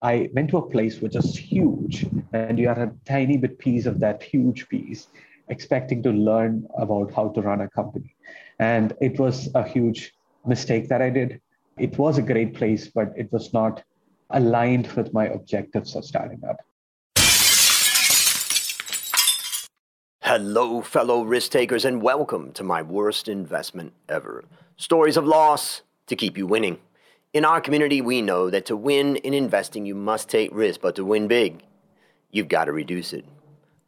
I went to a place which is huge, and you are a tiny bit piece of that huge piece, expecting to learn about how to run a company. And it was a huge mistake that I did. It was a great place, but it was not aligned with my objectives of starting up. Hello, fellow risk takers, and welcome to my worst investment ever. Stories of loss to keep you winning. In our community, we know that to win in investing, you must take risk, but to win big, you've got to reduce it.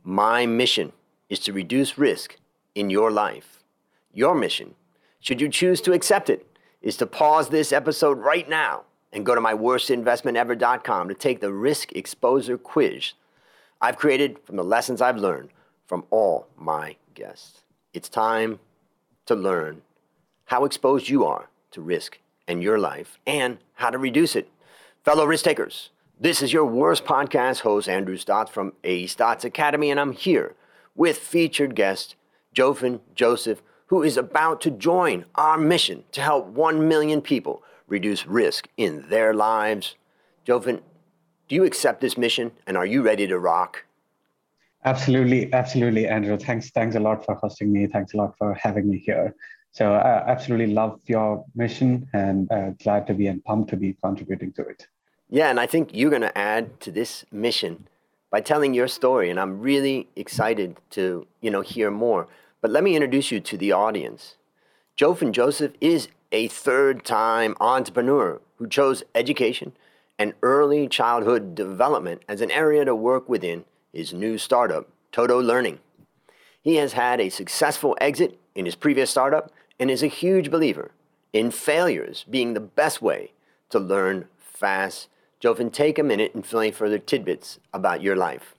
My mission is to reduce risk in your life. Your mission, should you choose to accept it, is to pause this episode right now and go to my worstinvestmentever.com to take the risk exposure quiz I've created from the lessons I've learned from all my guests. It's time to learn how exposed you are to risk and your life and how to reduce it. Fellow risk takers, this is your worst podcast host, Andrew Stotz from A Stotz Academy, and I'm here with featured guest Jofin Joseph, who is about to join our mission to help 1 million people reduce risk in their lives. Jofin, do you accept this mission and are you ready to rock? Absolutely, absolutely, Andrew. Thanks, thanks a lot for hosting me. Thanks a lot for having me here. So I absolutely love your mission and uh, glad to be and pumped to be contributing to it. Yeah, and I think you're going to add to this mission by telling your story, and I'm really excited to you know hear more. But let me introduce you to the audience. Jofin Joseph is a third-time entrepreneur who chose education and early childhood development as an area to work within his new startup, Toto Learning. He has had a successful exit in his previous startup and is a huge believer in failures being the best way to learn fast. Jofin, take a minute and fill in further tidbits about your life.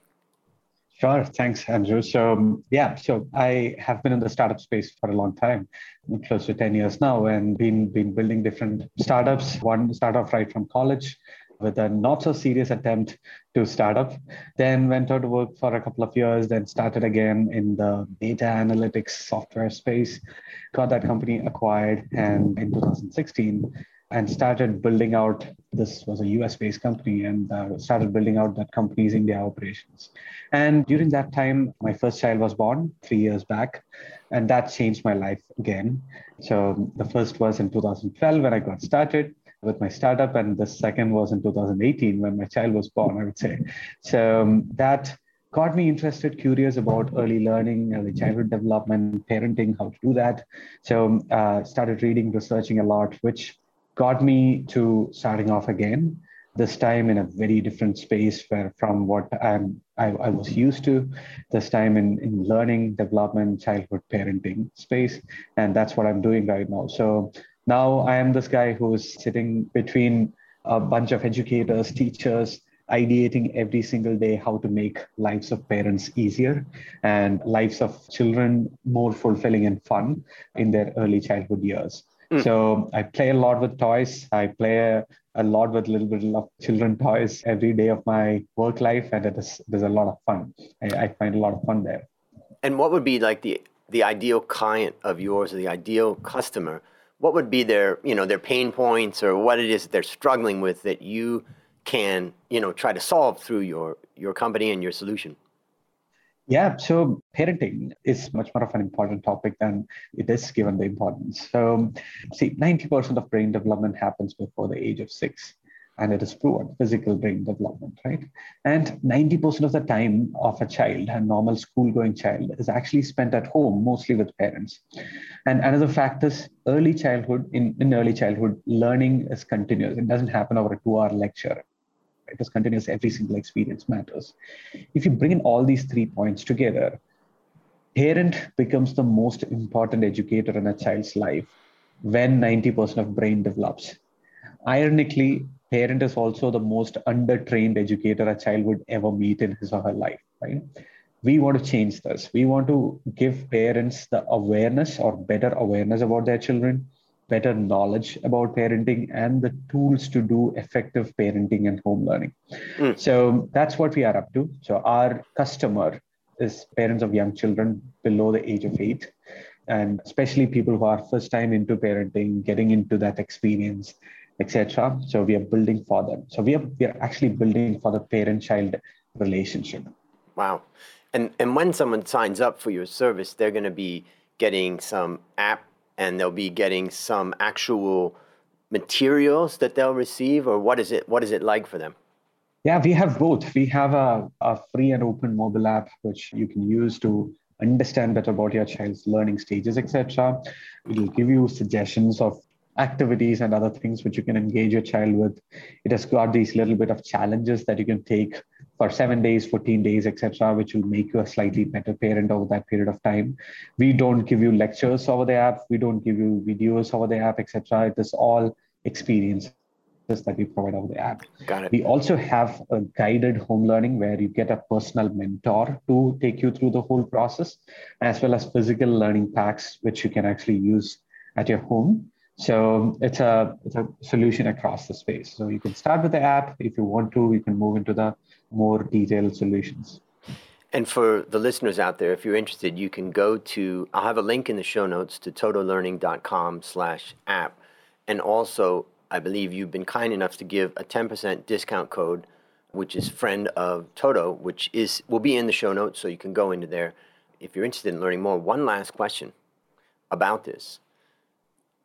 Sure. Thanks, Andrew. So, um, yeah, so I have been in the startup space for a long time, close to 10 years now, and been, been building different startups. One startup right from college, with a not so serious attempt to start up. Then went out to work for a couple of years, then started again in the data analytics software space, got that company acquired and in 2016 and started building out this was a us based company and uh, started building out that company's india operations and during that time my first child was born three years back and that changed my life again so the first was in 2012 when i got started with my startup, and the second was in 2018 when my child was born, I would say. So um, that got me interested, curious about early learning, early childhood development, parenting, how to do that. So um, uh, started reading, researching a lot, which got me to starting off again. This time in a very different space where from what I'm, I, I was used to. This time in, in learning, development, childhood parenting space, and that's what I'm doing right now. So now I am this guy who's sitting between a bunch of educators, teachers, ideating every single day how to make lives of parents easier and lives of children more fulfilling and fun in their early childhood years. Mm. So I play a lot with toys. I play a, a lot with little bit of children toys every day of my work life, and it is there's a lot of fun. I, I find a lot of fun there. And what would be like the the ideal client of yours, or the ideal customer? What would be their you know their pain points or what it is that they're struggling with that you can you know try to solve through your your company and your solution? Yeah so parenting is much more of an important topic than it is given the importance. So see 90% of brain development happens before the age of 6 and it is proven physical brain development, right? And 90% of the time of a child, a normal school going child, is actually spent at home, mostly with parents. And another fact is early childhood, in, in early childhood, learning is continuous. It doesn't happen over a two hour lecture. It is continuous, every single experience matters. If you bring in all these three points together, parent becomes the most important educator in a child's life when 90% of brain develops ironically parent is also the most undertrained educator a child would ever meet in his or her life, right? We want to change this. We want to give parents the awareness or better awareness about their children, better knowledge about parenting, and the tools to do effective parenting and home learning. Mm. So that's what we are up to. So our customer is parents of young children below the age of eight and especially people who are first time into parenting getting into that experience etc. So we are building for them. So we are we are actually building for the parent-child relationship. Wow. And and when someone signs up for your service, they're going to be getting some app and they'll be getting some actual materials that they'll receive or what is it what is it like for them? Yeah, we have both. We have a, a free and open mobile app which you can use to understand better about your child's learning stages, etc. It'll give you suggestions of activities and other things which you can engage your child with. It has got these little bit of challenges that you can take for seven days, 14 days, etc., which will make you a slightly better parent over that period of time. We don't give you lectures over the app. We don't give you videos over the app, etc. It is all experience that we provide over the app. Got it. We also have a guided home learning where you get a personal mentor to take you through the whole process, as well as physical learning packs, which you can actually use at your home. So it's a it's a solution across the space. So you can start with the app. If you want to, you can move into the more detailed solutions. And for the listeners out there, if you're interested, you can go to I'll have a link in the show notes to totolearning.com slash app. And also I believe you've been kind enough to give a 10% discount code, which is friend of Toto, which is will be in the show notes, so you can go into there if you're interested in learning more. One last question about this.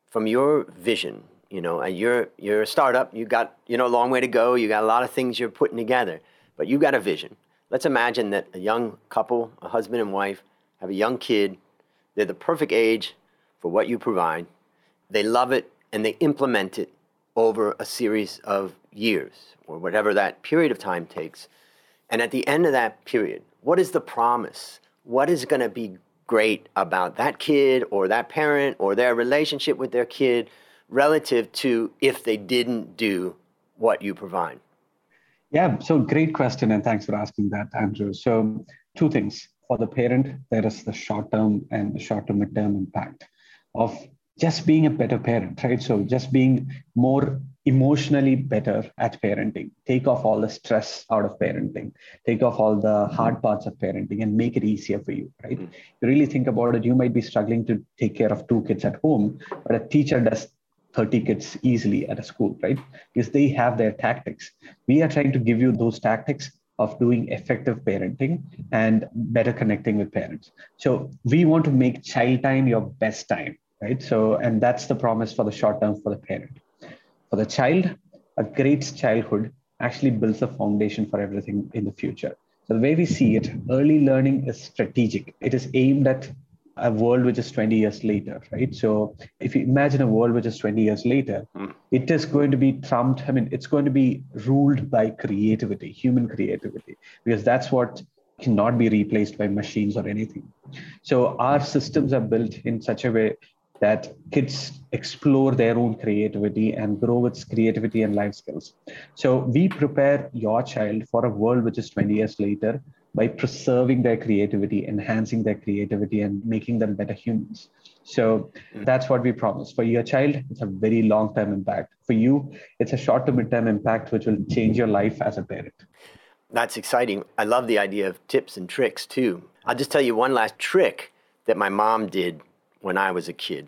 From your vision, you know, and you're you're a startup, you got you know a long way to go, you got a lot of things you're putting together, but you've got a vision. Let's imagine that a young couple, a husband and wife, have a young kid. They're the perfect age for what you provide. They love it and they implement it over a series of years or whatever that period of time takes. And at the end of that period, what is the promise? What is going to be great about that kid or that parent or their relationship with their kid relative to if they didn't do what you provide? Yeah, so great question, and thanks for asking that, Andrew. So, two things. For the parent, there is the short term and the short to mid term impact of just being a better parent, right? So just being more emotionally better at parenting, take off all the stress out of parenting, take off all the hard parts of parenting and make it easier for you, right? Mm-hmm. You really think about it, you might be struggling to take care of two kids at home, but a teacher does 30 kids easily at a school, right? Because they have their tactics. We are trying to give you those tactics of doing effective parenting and better connecting with parents. So we want to make child time your best time right? So, and that's the promise for the short term for the parent. For the child, a great childhood actually builds the foundation for everything in the future. So, the way we see it, early learning is strategic. It is aimed at a world which is 20 years later, right? So, if you imagine a world which is 20 years later, mm. it is going to be trumped. I mean, it's going to be ruled by creativity, human creativity, because that's what cannot be replaced by machines or anything. So, our systems are built in such a way that kids explore their own creativity and grow with creativity and life skills. So we prepare your child for a world which is 20 years later by preserving their creativity, enhancing their creativity, and making them better humans. So that's what we promise. For your child, it's a very long term impact. For you, it's a short to mid term impact which will change your life as a parent. That's exciting. I love the idea of tips and tricks too. I'll just tell you one last trick that my mom did when I was a kid.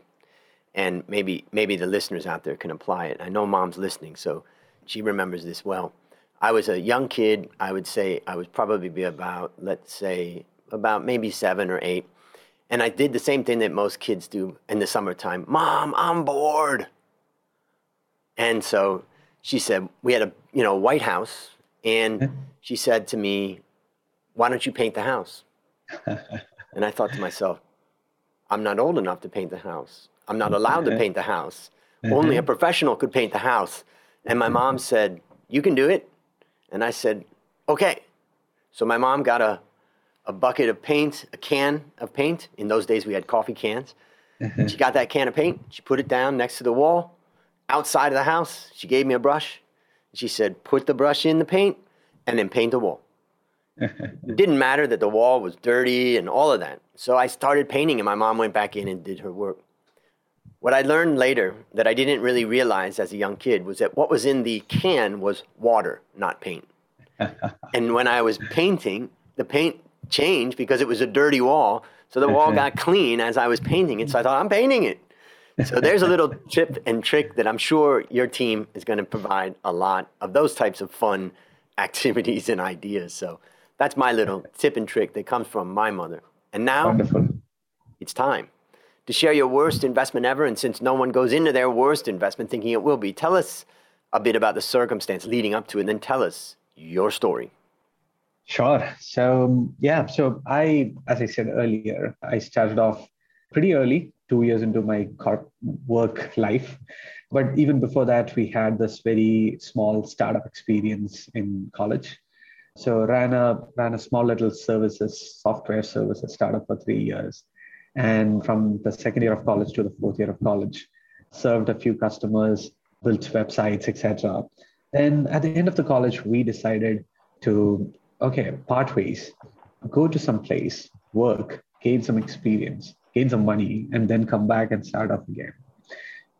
And maybe maybe the listeners out there can apply it. I know mom's listening, so she remembers this well. I was a young kid. I would say I would probably be about, let's say, about maybe seven or eight. And I did the same thing that most kids do in the summertime. Mom, I'm bored. And so she said, we had a you know white house, and she said to me, "Why don't you paint the house?" and I thought to myself, I'm not old enough to paint the house. I'm not allowed to paint the house. Mm-hmm. Only a professional could paint the house. And my mom mm-hmm. said, You can do it. And I said, Okay. So my mom got a, a bucket of paint, a can of paint. In those days, we had coffee cans. Mm-hmm. she got that can of paint. She put it down next to the wall outside of the house. She gave me a brush. She said, Put the brush in the paint and then paint the wall it didn't matter that the wall was dirty and all of that. So I started painting, and my mom went back in and did her work. What I learned later that I didn't really realize as a young kid was that what was in the can was water, not paint. and when I was painting, the paint changed because it was a dirty wall. So the wall got clean as I was painting it. So I thought, I'm painting it. so there's a little tip and trick that I'm sure your team is going to provide a lot of those types of fun activities and ideas. So that's my little tip and trick that comes from my mother. And now Wonderful. it's time to share your worst investment ever. And since no one goes into their worst investment thinking it will be, tell us a bit about the circumstance leading up to it, and then tell us your story. Sure. So yeah, so I, as I said earlier, I started off pretty early, two years into my corp work life. But even before that, we had this very small startup experience in college. So ran a ran a small little services software services startup for three years, and from the second year of college to the fourth year of college, served a few customers, built websites, etc. Then at the end of the college, we decided to okay part ways, go to some place, work, gain some experience, gain some money, and then come back and start up again.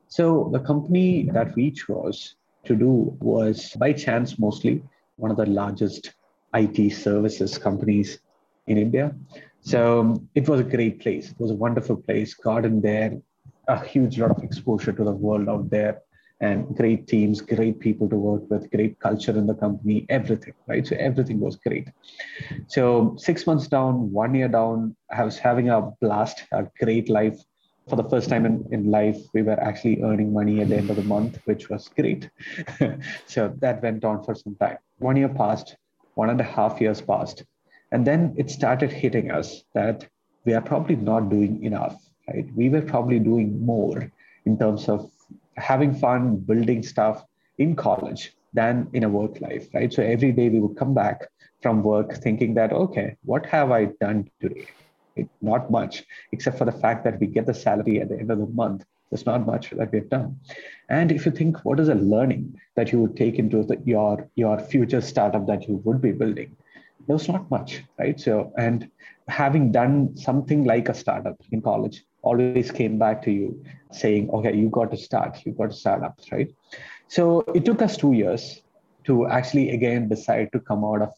So the company that we chose to do was by chance mostly one of the largest IT services companies in India. So it was a great place. It was a wonderful place. In there, a huge lot of exposure to the world out there, and great teams, great people to work with, great culture in the company, everything, right? So everything was great. So six months down, one year down, I was having a blast, a great life. For the first time in, in life, we were actually earning money at the end of the month, which was great. so that went on for some time. One year passed, one and a half years passed. And then it started hitting us that we are probably not doing enough, right? We were probably doing more in terms of having fun, building stuff in college than in a work life, right? So every day we would come back from work thinking that, okay, what have I done today? It, not much, except for the fact that we get the salary at the end of the month. There's not much that we've done. And if you think, what is a learning that you would take into the, your, your future startup that you would be building? There's not much, right? So, and having done something like a startup in college always came back to you saying, okay, you got to start, you got to start up, right? So it took us two years to actually again decide to come out of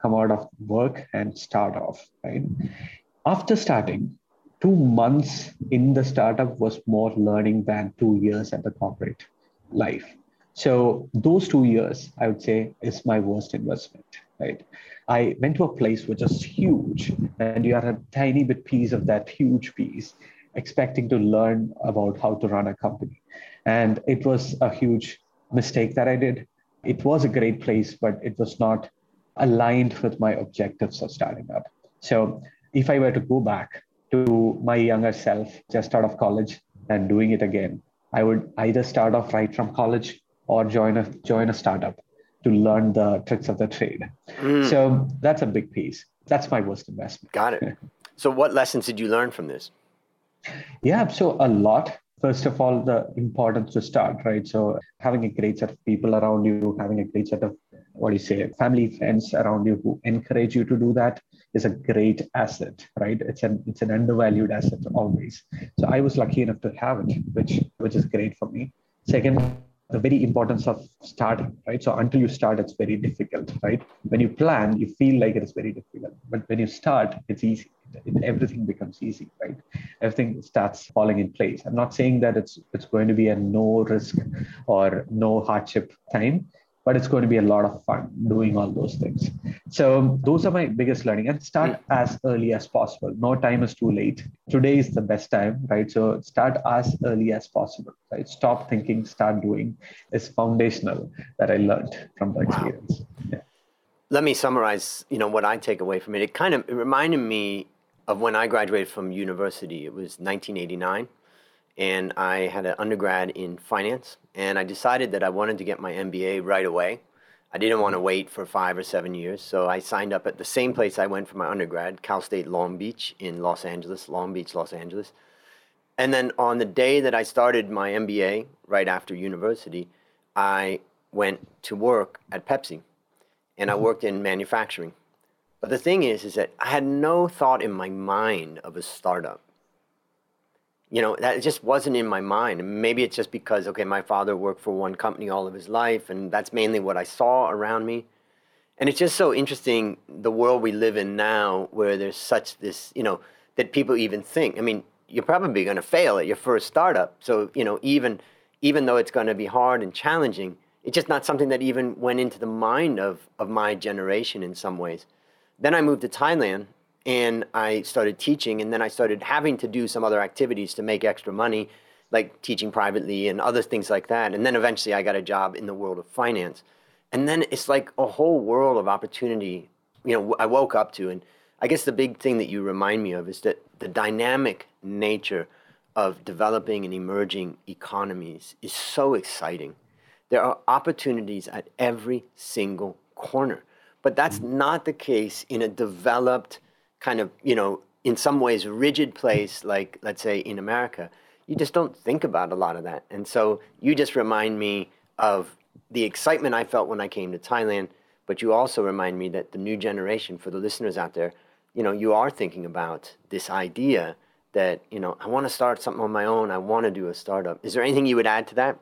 come out of work and start off, right? After starting, two months in the startup was more learning than two years at the corporate life. So those two years, I would say, is my worst investment, right? I went to a place which is huge, and you are a tiny bit piece of that huge piece, expecting to learn about how to run a company. And it was a huge mistake that I did. It was a great place, but it was not aligned with my objectives of starting up. So if I were to go back to my younger self, just out of college and doing it again, I would either start off right from college or join a join a startup to learn the tricks of the trade. Mm. So that's a big piece. That's my worst investment. Got it. so what lessons did you learn from this? Yeah, so a lot. First of all, the importance to start, right? So having a great set of people around you, having a great set of what do you say, family, friends around you who encourage you to do that is a great asset, right? It's an it's an undervalued asset always. So I was lucky enough to have it, which which is great for me. Second, the very importance of starting, right? So until you start, it's very difficult, right? When you plan, you feel like it is very difficult, but when you start, it's easy. It, everything becomes easy, right? Everything starts falling in place. I'm not saying that it's it's going to be a no risk or no hardship time, but it's going to be a lot of fun doing all those things. So those are my biggest learning and start as early as possible. No time is too late. Today is the best time, right? So start as early as possible, right? Stop thinking, start doing is foundational that I learned from the experience. Wow. Yeah. Let me summarize, you know, what I take away from it. It kind of it reminded me of when I graduated from university. It was 1989 and I had an undergrad in finance, and I decided that I wanted to get my MBA right away. I didn't want to wait for five or seven years, so I signed up at the same place I went for my undergrad, Cal State Long Beach in Los Angeles, Long Beach, Los Angeles. And then on the day that I started my MBA, right after university, I went to work at Pepsi, and I mm-hmm. worked in manufacturing. But the thing is, is that I had no thought in my mind of a startup you know that just wasn't in my mind maybe it's just because okay my father worked for one company all of his life and that's mainly what i saw around me and it's just so interesting the world we live in now where there's such this you know that people even think i mean you're probably going to fail at your first startup. So, you know, even even though it's going to be hard and challenging, it's just not something that even went into the mind of of my generation in some ways. Then I moved to Thailand and I started teaching and then I started having to do some other activities to make extra money like teaching privately and other things like that. And then eventually I got a job in the world of finance. And then it's like a whole world of opportunity, you know, I woke up to. And I guess the big thing that you remind me of is that the dynamic nature of developing and emerging economies is so exciting. There are opportunities at every single corner. But that's not the case in a developed, kind of, you know, in some ways rigid place like, let's say, in America you just don't think about a lot of that. And so you just remind me of the excitement I felt when I came to Thailand, but you also remind me that the new generation, for the listeners out there, you know, you are thinking about this idea that, you know, I want to start something on my own. I want to do a startup. Is there anything you would add to that?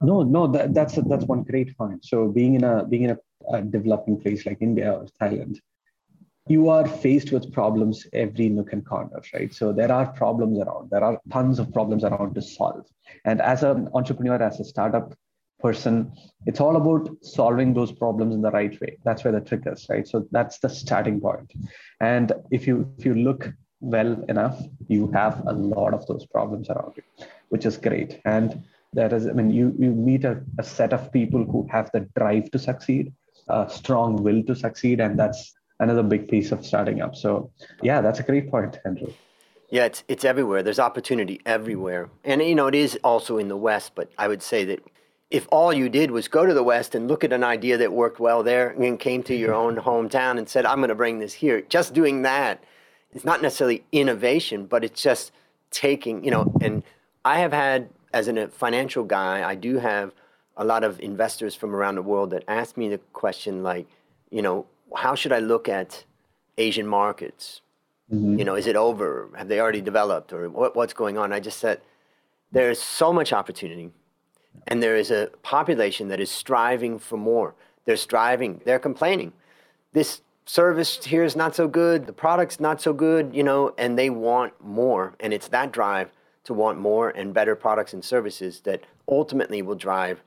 No, no, that, that's that's one great point. So being in a being in a, a developing place like India or Thailand, you are faced with problems every nook and corner, right? So there are problems around. There are tons of problems around to solve. And as an entrepreneur, as a startup person, it's all about solving those problems in the right way. That's where the trick is, right? So that's the starting point. And if you if you look well enough, you have a lot of those problems around you, which is great. And that is, I mean, you you meet a, a set of people who have the drive to succeed, a strong will to succeed, and that's another big piece of starting up. So yeah, that's a great point, Andrew. Yeah, it's it's everywhere. There's opportunity everywhere, and you know it is also in the West. But I would say that if all you did was go to the West and look at an idea that worked well there, and came to your own hometown and said, "I'm going to bring this here," just doing that, it's not necessarily innovation, but it's just taking. You know, and I have had as a financial guy, I do have a lot of investors from around the world that ask me the question like, you know, how should I look at Asian markets? Mm-hmm. You know, is it over? Have they already developed, or what, what's going on? I just said there is so much opportunity, and there is a population that is striving for more. They're striving. They're complaining. This service here is not so good. The product's not so good. You know, and they want more, and it's that drive to want more and better products and services that ultimately will drive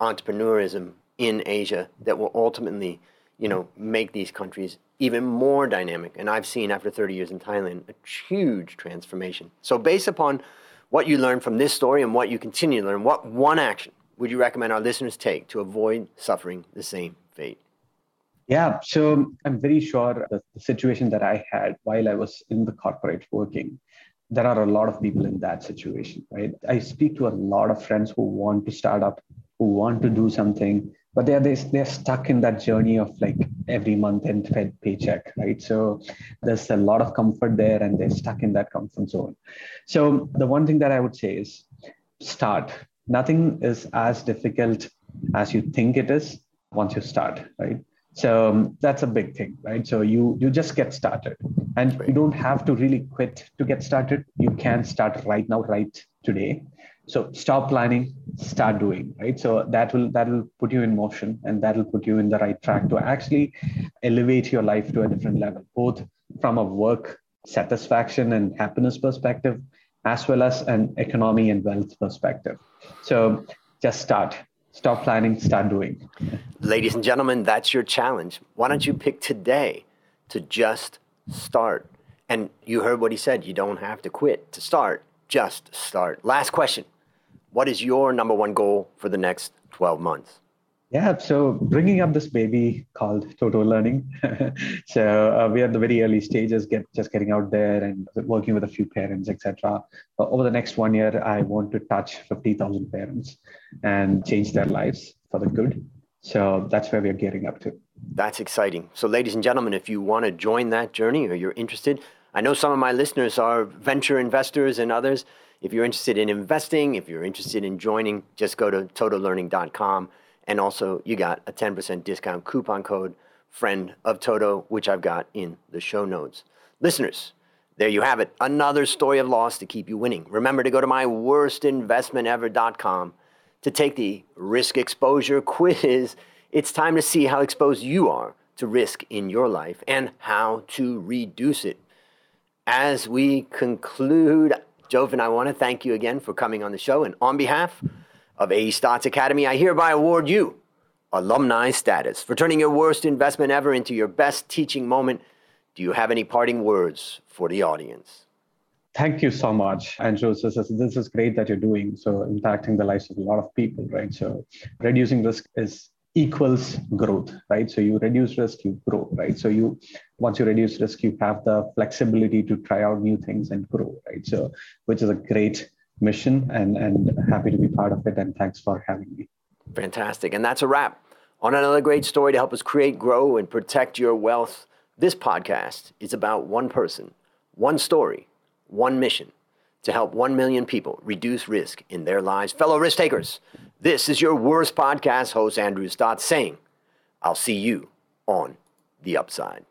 entrepreneurism in Asia. That will ultimately you know, make these countries even more dynamic. And I've seen after 30 years in Thailand a huge transformation. So, based upon what you learned from this story and what you continue to learn, what one action would you recommend our listeners take to avoid suffering the same fate? Yeah, so I'm very sure the, the situation that I had while I was in the corporate working, there are a lot of people in that situation, right? I speak to a lot of friends who want to start up, who want to do something, but they're they're stuck in that journey of like every month and fed paycheck right? So there's a lot of comfort there and they're stuck in that comfort zone. So the one thing that i would say is start. Nothing is as difficult as you think it is once you start right? So um, that's a big thing right? So you you just get started. And you don't have to really quit to get started. You can start right now right today so stop planning start doing right? So that will that will put you in motion and that will put you in the right track to actually elevate your life to a different level both from a work satisfaction and happiness perspective as well as an economy and wealth perspective. So just start. Stop planning start doing. Ladies and gentlemen that's your challenge. Why don't you pick today to just start? And you heard what he said you don't have to quit to start just start. Last question what is your number one goal for the next 12 months? Yeah, so bringing up this baby called Toto Learning. so uh, we are at the very early stages, get just getting out there and working with a few parents, etc. Uh, over the next one year, I want to touch 50,000 parents and change their lives for the good. So that's where we're gearing up to. That's exciting. So, ladies and gentlemen, if you want to join that journey or you're interested, I know some of my listeners are venture investors and others. If you're interested in investing, if you're interested in joining, just go to totolearning.com. And also, you got a 10% discount coupon code, friend of Toto, which I've got in the show notes. Listeners, there you have it. Another story of loss to keep you winning. Remember to go to my worstinvestmentever.com to take the risk exposure quiz. It's time to see how exposed you are to risk in your life and how to reduce it. as we conclude, Jofin, I want to thank you again for coming on the show. And on behalf of AE Stotz Academy, I hereby award you alumni status for turning your worst investment ever into your best teaching moment. Do you have any parting words for the audience? Thank you so much, Andrew. This is, this is great that you're doing. So impacting the lives of a lot of people, right? So reducing risk is equals growth, right? So you reduce risk, you grow, right? So you once you reduce risk, you have the flexibility to try out new things and grow, right? So which is a great mission and and happy to be part of it. And thanks for having me. Fantastic. And that's a wrap on another great story to help us create, grow, and protect your wealth. This podcast is about one person, one story, one mission to help 1 million people reduce risk in their lives. Fellow risk takers, this is your worst podcast host, Andrew Stotz, saying, I'll see you on the upside.